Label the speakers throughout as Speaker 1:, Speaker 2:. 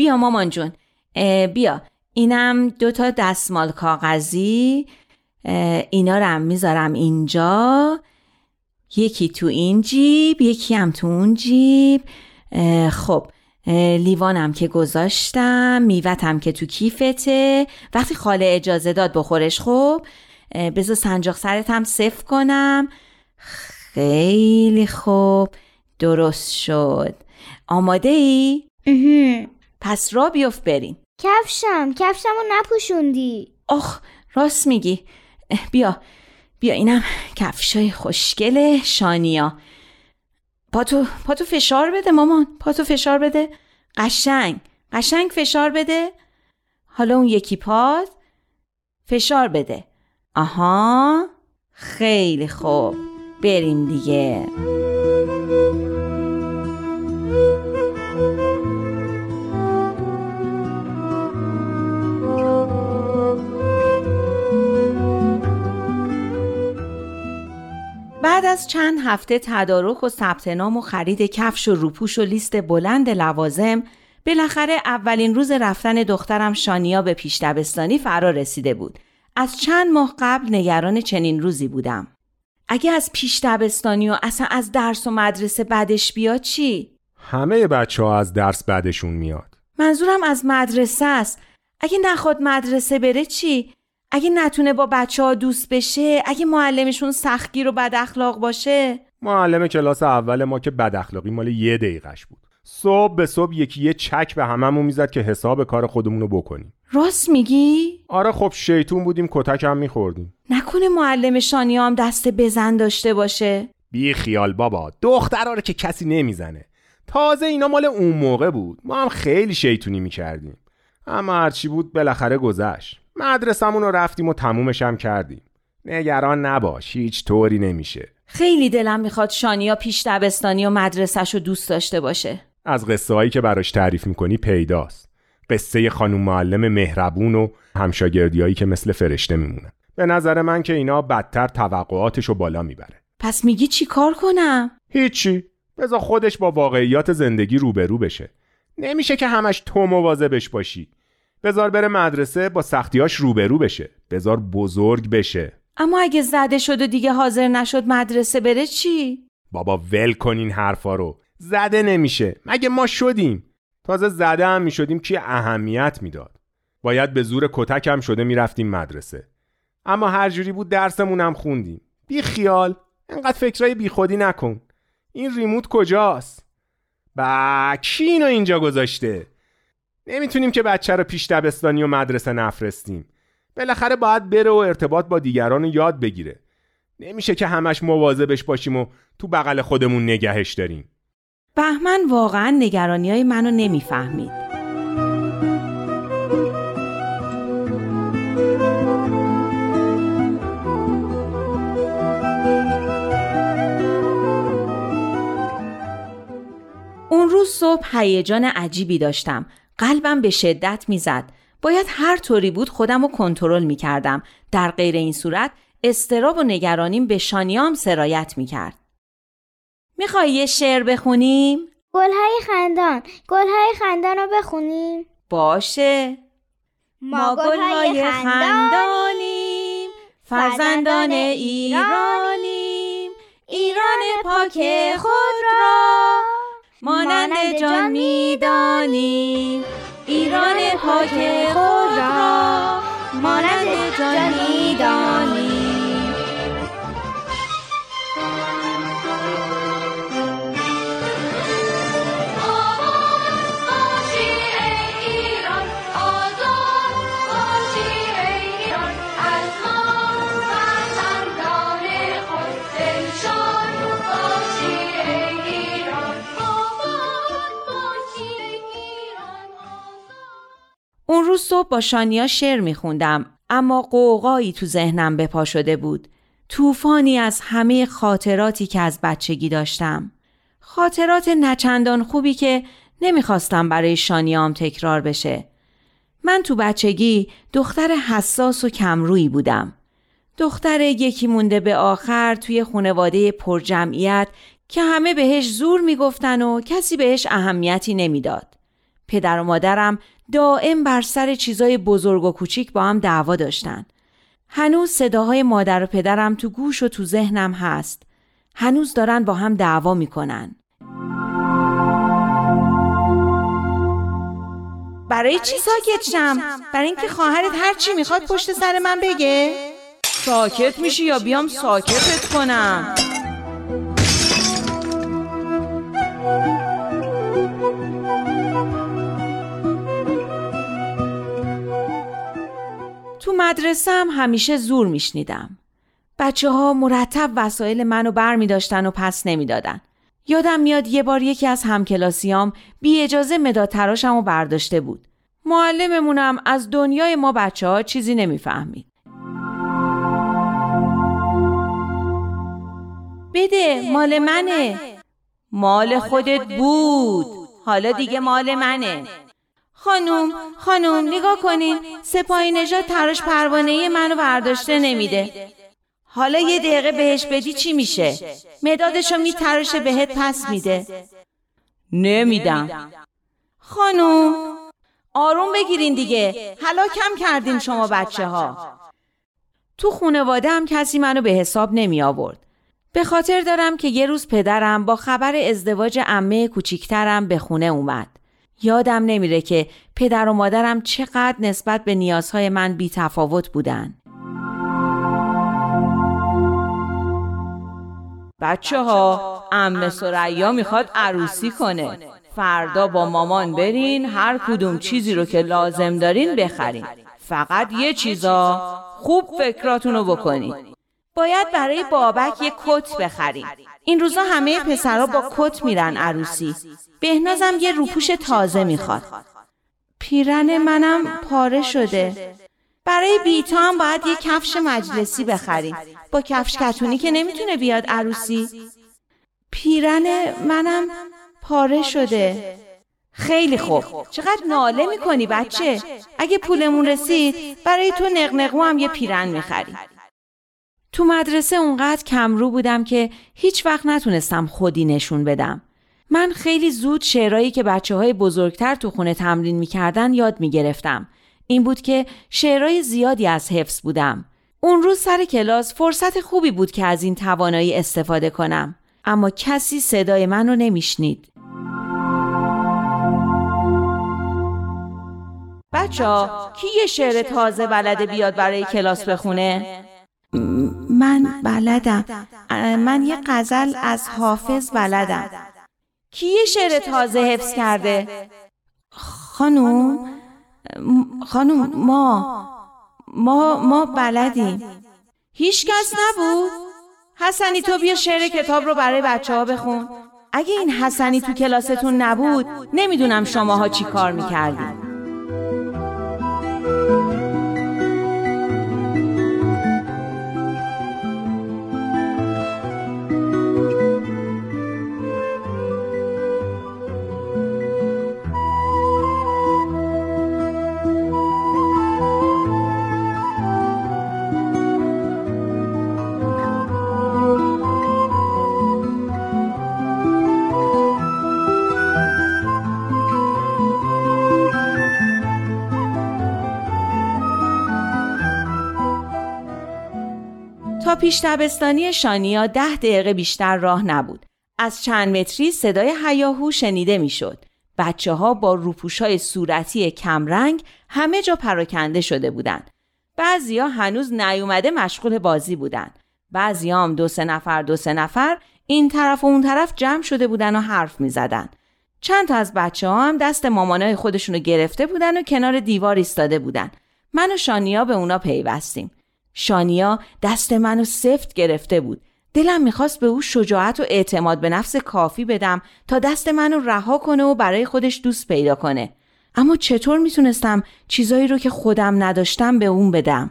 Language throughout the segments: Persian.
Speaker 1: بیا مامان جون. بیا. اینم دو تا دستمال کاغذی. اینا رو هم می‌ذارم اینجا. یکی تو این جیب یکی هم تو اون جیب. خب لیوانم که گذاشتم میوتم که تو کیفته. وقتی خاله اجازه داد بخورش خب بذار سنجاق سرت هم صف کنم. خیلی خوب. درست شد. آماده ای؟ پس را بیفت بریم.
Speaker 2: کفشم کفشم رو نپوشوندی.
Speaker 1: آخ راست میگی. بیا بیا اینم کفشای خوشگل شانیا. پاتو پاتو فشار بده مامان پاتو فشار بده. قشنگ قشنگ فشار بده. حالا اون یکی پات فشار بده. آها خیلی خوب. بریم دیگه. بعد از چند هفته تدارک و ثبت نام و خرید کفش و روپوش و لیست بلند لوازم بالاخره اولین روز رفتن دخترم شانیا به پیش دبستانی فرا رسیده بود از چند ماه قبل نگران چنین روزی بودم اگه از پیش دبستانی و اصلا از درس و مدرسه بعدش بیاد چی؟
Speaker 3: همه بچه ها از درس بعدشون میاد
Speaker 1: منظورم از مدرسه است اگه نخواد مدرسه بره چی؟ اگه نتونه با بچه ها دوست بشه اگه معلمشون سختگیر و بد اخلاق باشه.
Speaker 3: معلم کلاس اول ما که بد اخلاقی مال یه دقیقش بود. صبح به صبح یکی یه چک به هممون می‌زد که حساب کار خودمون رو بکنیم.
Speaker 1: راست میگی؟
Speaker 3: آره خب شیطون بودیم کتک هم میخوردیم.
Speaker 1: نکنه معلم شانی هم دست بزن داشته باشه.
Speaker 3: بی خیال بابا دخترا رو که کسی نمی‌زنه. تازه اینا مال اون موقع بود. ما هم خیلی شیطونی می‌کردیم. اما هرچی بود بالاخره گذشت. مدرسمون رو رفتیم و تمومش هم کردیم. نگران نباش هیچ طوری نمیشه.
Speaker 1: خیلی دلم می‌خواد شانیا پیش دبستانی و مدرسهش رو دوست داشته باشه.
Speaker 3: از قصه هایی که براش تعریف می‌کنی پیداست. قصه خانم معلم مهربون و همشاگردی هایی که مثل فرشته میمونن. به نظر من که اینا بدتر توقعاتش رو بالا می‌بره.
Speaker 1: پس میگی چی کار کنم؟
Speaker 3: هیچی. بذار خودش با واقعیات زندگی روبرو بشه. نمیشه که همش تو مواظبش باشی. بذار بره مدرسه با سختیاش روبرو بشه. بذار بزرگ بشه.
Speaker 1: اما اگه زده شد و دیگه حاضر نشد مدرسه بره چی؟
Speaker 3: بابا ول کن این حرفا رو. زده نمیشه. مگه ما شدیم؟ تازه زده هم می‌شدیم که اهمیت می‌داد. باید به زور کتک هم شده می‌رفتیم مدرسه. اما هر جوری بود درسمون هم خوندیم. بی خیال. انقدر فکرای بی خودی نکن. این ریموت کجاست؟ با کی اینو اینجا گذاشته؟ نمی‌تونیم که بچه رو پیش دبستانی و مدرسه نفرستیم. بالاخره باید بره و ارتباط با دیگران یاد بگیره. نمیشه که همش مواظبش باشیم و تو بغل خودمون نگهش داریم.
Speaker 1: بهمن واقعا نگرانی های منو نمی‌فهمید. اون روز صبح هیجان عجیبی داشتم. قلبم به شدت می‌زد باید هر طوری بود خودم رو کنترل می کردم. در غیر این صورت استراب و نگرانیم به شانیام سرایت می کرد. می‌خوای یه شعر بخونیم؟
Speaker 2: گلهای خندان گلهای خندان رو بخونیم
Speaker 1: باشه
Speaker 2: ما گلهای خندانیم
Speaker 1: فرزندان ایرانیم ایران پاک خود را مانند جان می‌دانیم ایران پاک خود را مانند جان می‌دانیم اون روز صبح با شانیا شعر میخوندم اما قوقایی تو ذهنم بپا شده بود. طوفانی از همه خاطراتی که از بچگی داشتم. خاطرات نچندان خوبی که نمی‌خواستم برای شانیام تکرار بشه. من تو بچگی دختر حساس و کمرویی بودم. دختر یکی مونده به آخر توی خانواده پرجمعیت که همه بهش زور می‌گفتن و کسی بهش اهمیتی نمی‌داد. پدر و مادرم دائم بر سر چیزای بزرگ و کوچیک با هم دعوا داشتن. هنوز صداهای مادر و پدرم تو گوش و تو ذهنم هست. هنوز دارن با هم دعوا می‌کنن. برای چی ساکت شم؟ برای اینکه خواهرت هر چی می‌خواد پشت سر من بگه؟ ساکت میشی یا بیام ساکتت کنم؟ تو مدرسه هم همیشه زور میشنیدم. بچه ها مرتب وسایل منو بر می و پس نمی‌دادن. یادم میاد یه بار یکی از همکلاسیام بی اجازه مداد تراشم و برداشته بود. معلممونم از دنیای ما بچه ها چیزی نمی‌فهمید. بده مال منه مال خودت بود حالا دیگه مال منه خانوم خانوم نگاه کنین سپاهی نژاد تراش پروانه منو برداشته نمیده. حالا یه دقیقه بهش بدی چی میشه؟ مدادشو میترشه بهت پس میده. نمیدم. خانوم آروم بگیرین دیگه. حالا کم کردین شما بچه ها تو خونواده هم کسی منو به حساب نمی آورد به خاطر دارم که یه روز پدرم با خبر ازدواج عمه کوچیکترم به خونه اومد. یادم نمیره که پدر و مادرم چقدر نسبت به نیازهای من بی تفاوت بودن. بچه ها امه سریا می‌خواد عروسی کنه. فردا با مامان برین هر کدوم چیزی رو که لازم دارین بخرین. فقط یه چیزا خوب فکراتونو بکنین. باید برای بابک یه کت بخریم. این روزا همه پسرها با کت میرن عروسی. بهنازم یه روپوش تازه می‌خواد. پیرن منم پاره شده. برای بیتا هم باید یه کفش مجلسی بخریم. با کفش کتونی که نمی‌تونه بیاد عروسی. پیرن منم پاره شده. خیلی خوب چقدر ناله می‌کنی بچه اگه پولمون رسید برای تو نقنقو هم یه پیرن می‌خریم تو مدرسه اونقدر کمرو بودم که هیچ وقت نتونستم خودی نشون بدم. من خیلی زود شعرهایی که بچه های بزرگتر تو خونه تمرین می‌کردن یاد می‌گرفتم. این بود که شعرهای زیادی از حفظ بودم. اون روز سر کلاس فرصت خوبی بود که از این توانایی استفاده کنم. اما کسی صدای من رو نمیشنید. بچه ها کی یه شعر تازه بلده بیاد برای کلاس بخونه؟ من بلدم. من یه غزل از حافظ بلدم. کی شعر تازه حفظ کرده؟ خانوم خانوم ما ما ما بلدیم. هیچ کس نبود؟ حسنی تو بیا شعر کتاب رو برای بچه ها بخون. اگه این حسنی تو کلاستون نبود نمی‌دونم شماها چی کار می‌کردیم پیش دبستانی شانیا ده دقیقه بیشتر راه نبود. از چند متری صدای هیاهو شنیده می‌شد. بچه ها با روپوش های صورتی کمرنگ همه جا پراکنده شده بودند. بعضیا هنوز نیومده مشغول بازی بودند. بعضی هم دو سه نفر دو سه نفر این طرف و اون طرف جمع شده بودن و حرف می زدن. چند تا از بچه ها هم دست مامانای خودشونو گرفته بودن و کنار دیوار ایستاده بودن. من و شانیا به اونا پیوستیم. شانیا دست منو سفت گرفته بود. دلم می‌خواست به او شجاعت و اعتماد به نفس کافی بدم تا دست منو رها کنه و برای خودش دوست پیدا کنه. اما چطور می‌تونستم چیزایی رو که خودم نداشتم به اون بدم؟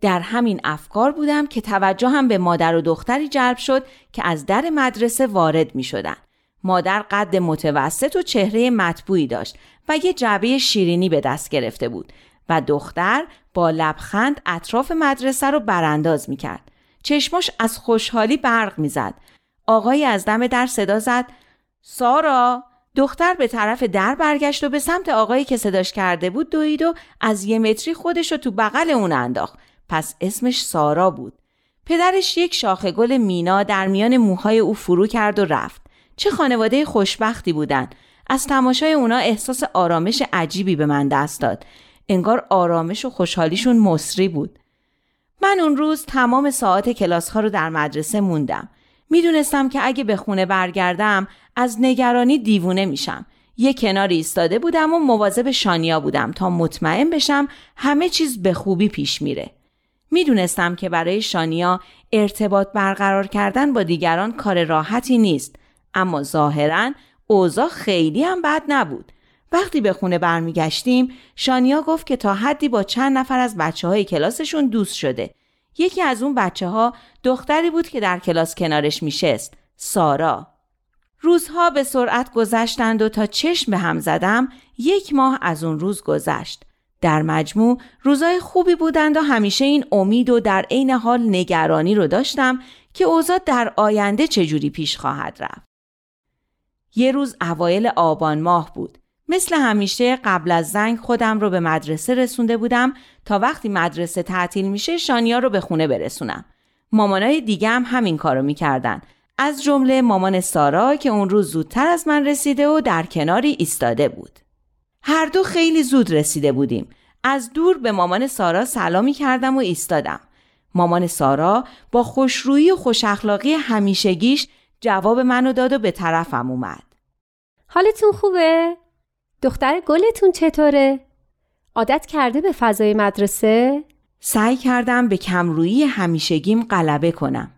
Speaker 1: در همین افکار بودم که توجه هم به مادر و دختری جلب شد که از در مدرسه وارد می شدن. مادر قد متوسط و چهره مطبوعی داشت و یه جعبه شیرینی به دست گرفته بود و دختر با لبخند اطراف مدرسه رو برانداز می کرد. چشماش از خوشحالی برق می زد. آقایی از دم در صدا زد سارا! دختر به طرف در برگشت و به سمت آقایی که صداش کرده بود دوید و از یه متری خودش رو تو بغل اون انداخت. پس اسمش سارا بود. پدرش یک شاخه گل مینا در میان موهای او فرو کرد و رفت. چه خانواده خوشبختی بودن. از تماشای اونا احساس آرامش عجیبی به من دست داد. انگار آرامش و خوشحالیشون مصری بود. من اون روز تمام ساعت کلاس ها رو در مدرسه موندم. می‌دونستم که اگه به خونه برگردم از نگرانی دیوونه میشم. یه کناری ایستاده بودم و مواظب شانیا بودم تا مطمئن بشم همه چیز به خوبی پیش میره. می‌دونستم که برای شانیا ارتباط برقرار کردن با دیگران کار راحتی نیست. اما ظاهرا اوضاع خیلی هم بد نبود. وقتی به خونه برمیگشتیم شانیا گفت که تا حدی با چند نفر از بچه های کلاسشون دوست شده یکی از اون بچه ها دختری بود که در کلاس کنارش میشست سارا روزها به سرعت گذشتند و تا چشم به هم زدم یک ماه از اون روز گذشت در مجموع روزای خوبی بودند و همیشه این امید و در عین حال نگرانی رو داشتم که اوضاع در آینده چجوری پیش خواهد رفت. یه روز اوایل آبان ماه بود. مثل همیشه قبل از زنگ خودم رو به مدرسه رسونده بودم تا وقتی مدرسه تعطیل میشه شانیا رو به خونه برسونم. مامانای دیگه هم همین کارو می‌کردن. از جمله مامان سارا که اون روز زودتر از من رسیده و در کناری ایستاده بود. هر دو خیلی زود رسیده بودیم. از دور به مامان سارا سلامی کردم و ایستادم. مامان سارا با خوشرویی و خوش اخلاقی همیشگیش جواب منو داد و به طرفم اومد.
Speaker 4: حالتون خوبه؟ دختر گلتون چطوره؟ عادت کرده به فضای مدرسه؟
Speaker 1: سعی کردم به کمرویی همیشگیم غلبه کنم.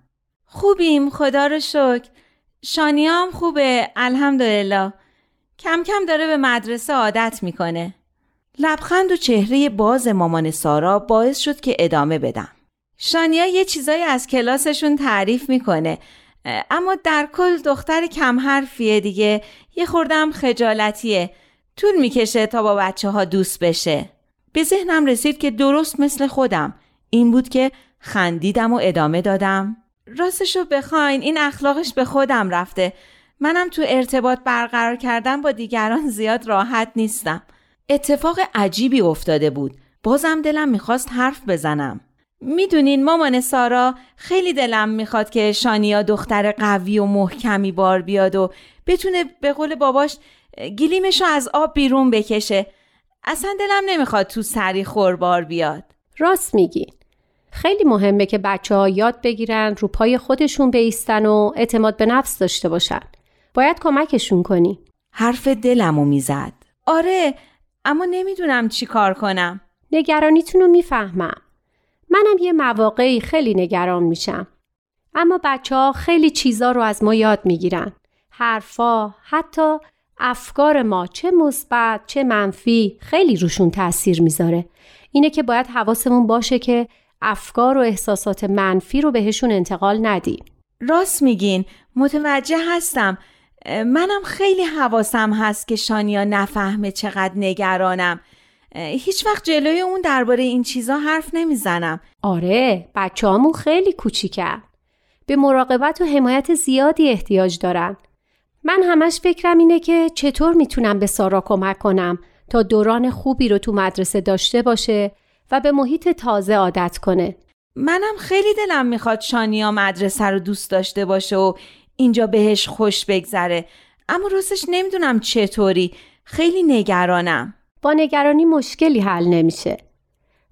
Speaker 1: خوبیم خدا رو شکر. شانیام خوبه الحمدلله. کم کم داره به مدرسه عادت می‌کنه. لبخند و چهره باز مامان سارا باعث شد که ادامه بدم. شانیا یه چیزایی از کلاسشون تعریف می‌کنه اما در کل دختر کم حرفیه دیگه یه خوردم خجالتیه طول می‌کشه تا با بچه ها دوست بشه. به ذهنم رسید که درست مثل خودم. این بود که خندیدم و ادامه دادم. راستشو بخواین این اخلاقش به خودم رفته. منم تو ارتباط برقرار کردن با دیگران زیاد راحت نیستم. اتفاق عجیبی افتاده بود. بازم دلم می‌خواست حرف بزنم. می‌دونین مامان سارا خیلی دلم می‌خواد که شانیا دختر قوی و محکمی بار بیاد و بتونه به قول باباش گلیمشو از آب بیرون بکشه. اصلا دلم نمی‌خواد تو سری خوربار بیاد.
Speaker 4: راست میگین خیلی مهمه که بچه ها یاد بگیرن رو پای خودشون بیستن و اعتماد به نفس داشته باشن. باید کمکشون کنی.
Speaker 1: حرف دلمو می‌زد. آره اما نمی‌دونم چی کار کنم.
Speaker 4: نگرانیتون رو می‌فهمم. منم یه مواقعی خیلی نگران میشم. اما بچه ها خیلی چیزا رو از ما یاد می‌گیرن. حرفا حتی افکار ما چه مثبت چه منفی خیلی روشون تاثیر می‌ذاره. اینه که باید حواسمون باشه که افکار و احساسات منفی رو بهشون انتقال ندیم.
Speaker 1: راست میگین. متوجه هستم. منم خیلی حواسم هست که شانیا نفهمه چقدر نگرانم. هیچ وقت جلوی اون درباره این چیزا حرف نمی‌زنم.
Speaker 4: آره بچه همون خیلی کوچیکن. به مراقبت و حمایت زیادی احتیاج دارن. من همش فکرم اینه که چطور می‌تونم به سارا کمک کنم تا دوران خوبی رو تو مدرسه داشته باشه و به محیط تازه عادت کنه.
Speaker 1: منم خیلی دلم می‌خواد شانیا مدرسه رو دوست داشته باشه و اینجا بهش خوش بگذره. اما راستش نمی‌دونم چطوری. خیلی نگرانم.
Speaker 4: با نگرانی مشکلی حل نمیشه.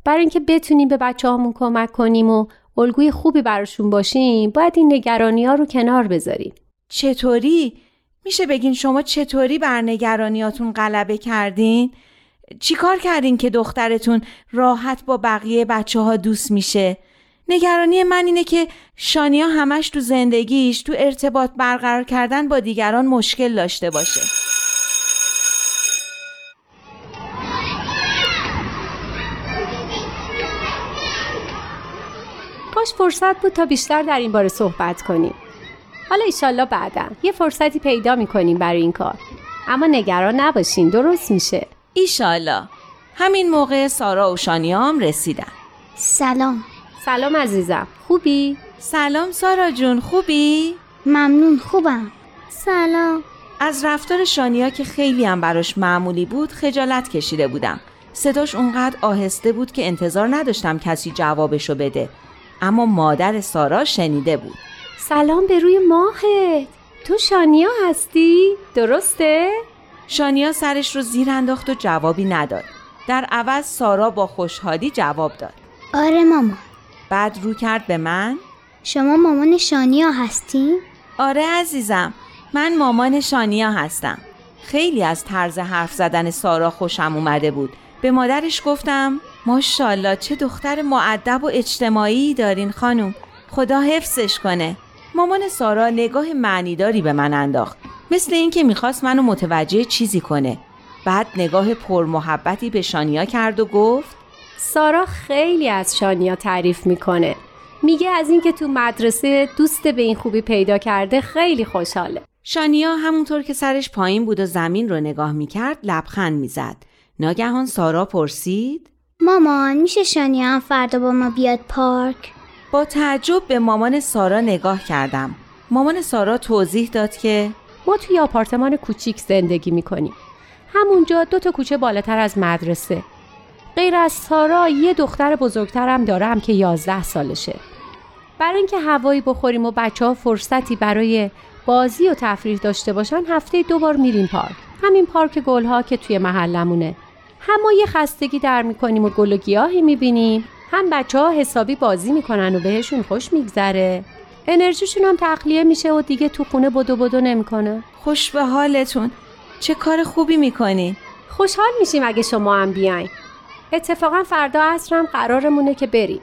Speaker 4: برای اینکه بتونیم به بچه هامون کمک کنیم و الگوی خوبی براشون باشیم باید این نگرانی ها رو کنار بذاریم.
Speaker 1: چطوری؟ میشه بگین شما چطوری بر نگرانیاتون غلبه کردین؟ چی کار کردین که دخترتون راحت با بقیه بچه ها دوست میشه؟ نگرانی من اینه که شانیا همش تو زندگیش تو ارتباط برقرار کردن با دیگران مشکل داشته باشه.
Speaker 4: کاش فرصت بود تا بیشتر در این باره صحبت کنیم. حالا ایشالله بعدا یه فرصتی پیدا می‌کنیم برای این کار. اما نگران نباشین درست میشه.
Speaker 1: ایشالله همین موقع سارا و شانیام رسیدن.
Speaker 2: سلام.
Speaker 4: سلام عزیزم. خوبی؟
Speaker 1: سلام سارا جون خوبی؟
Speaker 2: ممنون خوبم. سلام.
Speaker 1: از رفتار شانیا که خیلی هم براش معمولی بود خجالت کشیده بودم. صداش اونقدر آهسته بود که انتظار نداشتم کسی جوابشو بده. اما مادر سارا شنیده بود.
Speaker 4: سلام به روی ماهت. تو شانیا هستی؟ درسته؟
Speaker 1: شانیا سرش رو زیر انداخت و جوابی نداد. در عوض سارا با خوشحالی جواب داد.
Speaker 2: آره ماما.
Speaker 1: بعد رو کرد به من.
Speaker 2: شما مامان شانیا هستی؟
Speaker 1: آره عزیزم من مامان شانیا هستم. خیلی از طرز حرف زدن سارا خوشم اومده بود. به مادرش گفتم ماشاءالله چه دختر معدب و اجتماعی دارین خانم. خدا حفظش کنه. مامان سارا نگاه معنیداری به من انداخت. مثل اینکه می‌خواست منو متوجه چیزی کنه. بعد نگاه پرمحبتی به شانیا کرد و گفت
Speaker 4: سارا خیلی از شانیا تعریف می‌کنه. میگه از اینکه تو مدرسه دوست به این خوبی پیدا کرده خیلی خوشحاله.
Speaker 1: شانیا همونطور که سرش پایین بود و زمین رو نگاه می‌کرد لبخند می‌زد. ناگهان سارا پرسید
Speaker 2: مامان میشه شانیا هم فردا با ما بیاد پارک؟
Speaker 1: با تعجب به مامان سارا نگاه کردم. مامان سارا توضیح داد که
Speaker 4: ما توی آپارتمان کوچیک زندگی می‌کنیم. همونجا دو تا کوچه بالاتر از مدرسه. غیر از سارا یه دختر بزرگترم دارم که یازده سالشه. برای اینکه هوایی بخوریم و بچه ها فرصتی برای بازی و تفریح داشته باشن هفته دو بار میریم پارک. همین پارک گلها که توی محلمونه. هم ما یه خستگی در می‌کنیم و گل و گیاهی می‌بینیم. هم بچه ها حسابی بازی می‌کنن و بهشون خوش میگذره. انرژیشون هم تخلیه میشه و دیگه تو خونه بدو بدو نمی‌کنه.
Speaker 1: خوش به حالتون. چه کار خوبی می‌کنین
Speaker 4: خوشحال میشیم اگه شما هم بیاین. اتفاقا فردا عصرم قرارمونه که بریم.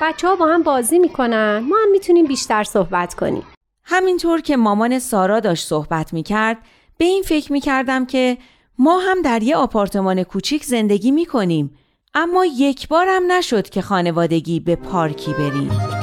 Speaker 4: بچه ها با هم بازی می‌کنن. ما هم می‌تونیم بیشتر صحبت کنیم.
Speaker 1: همینطور که مامان سارا داشت صحبت می‌کرد به این فکر می‌کردم که ما هم در یه آپارتمان کوچیک زندگی می‌کنیم. اما یک بارم نشد که خانوادگی به پارکی بریم.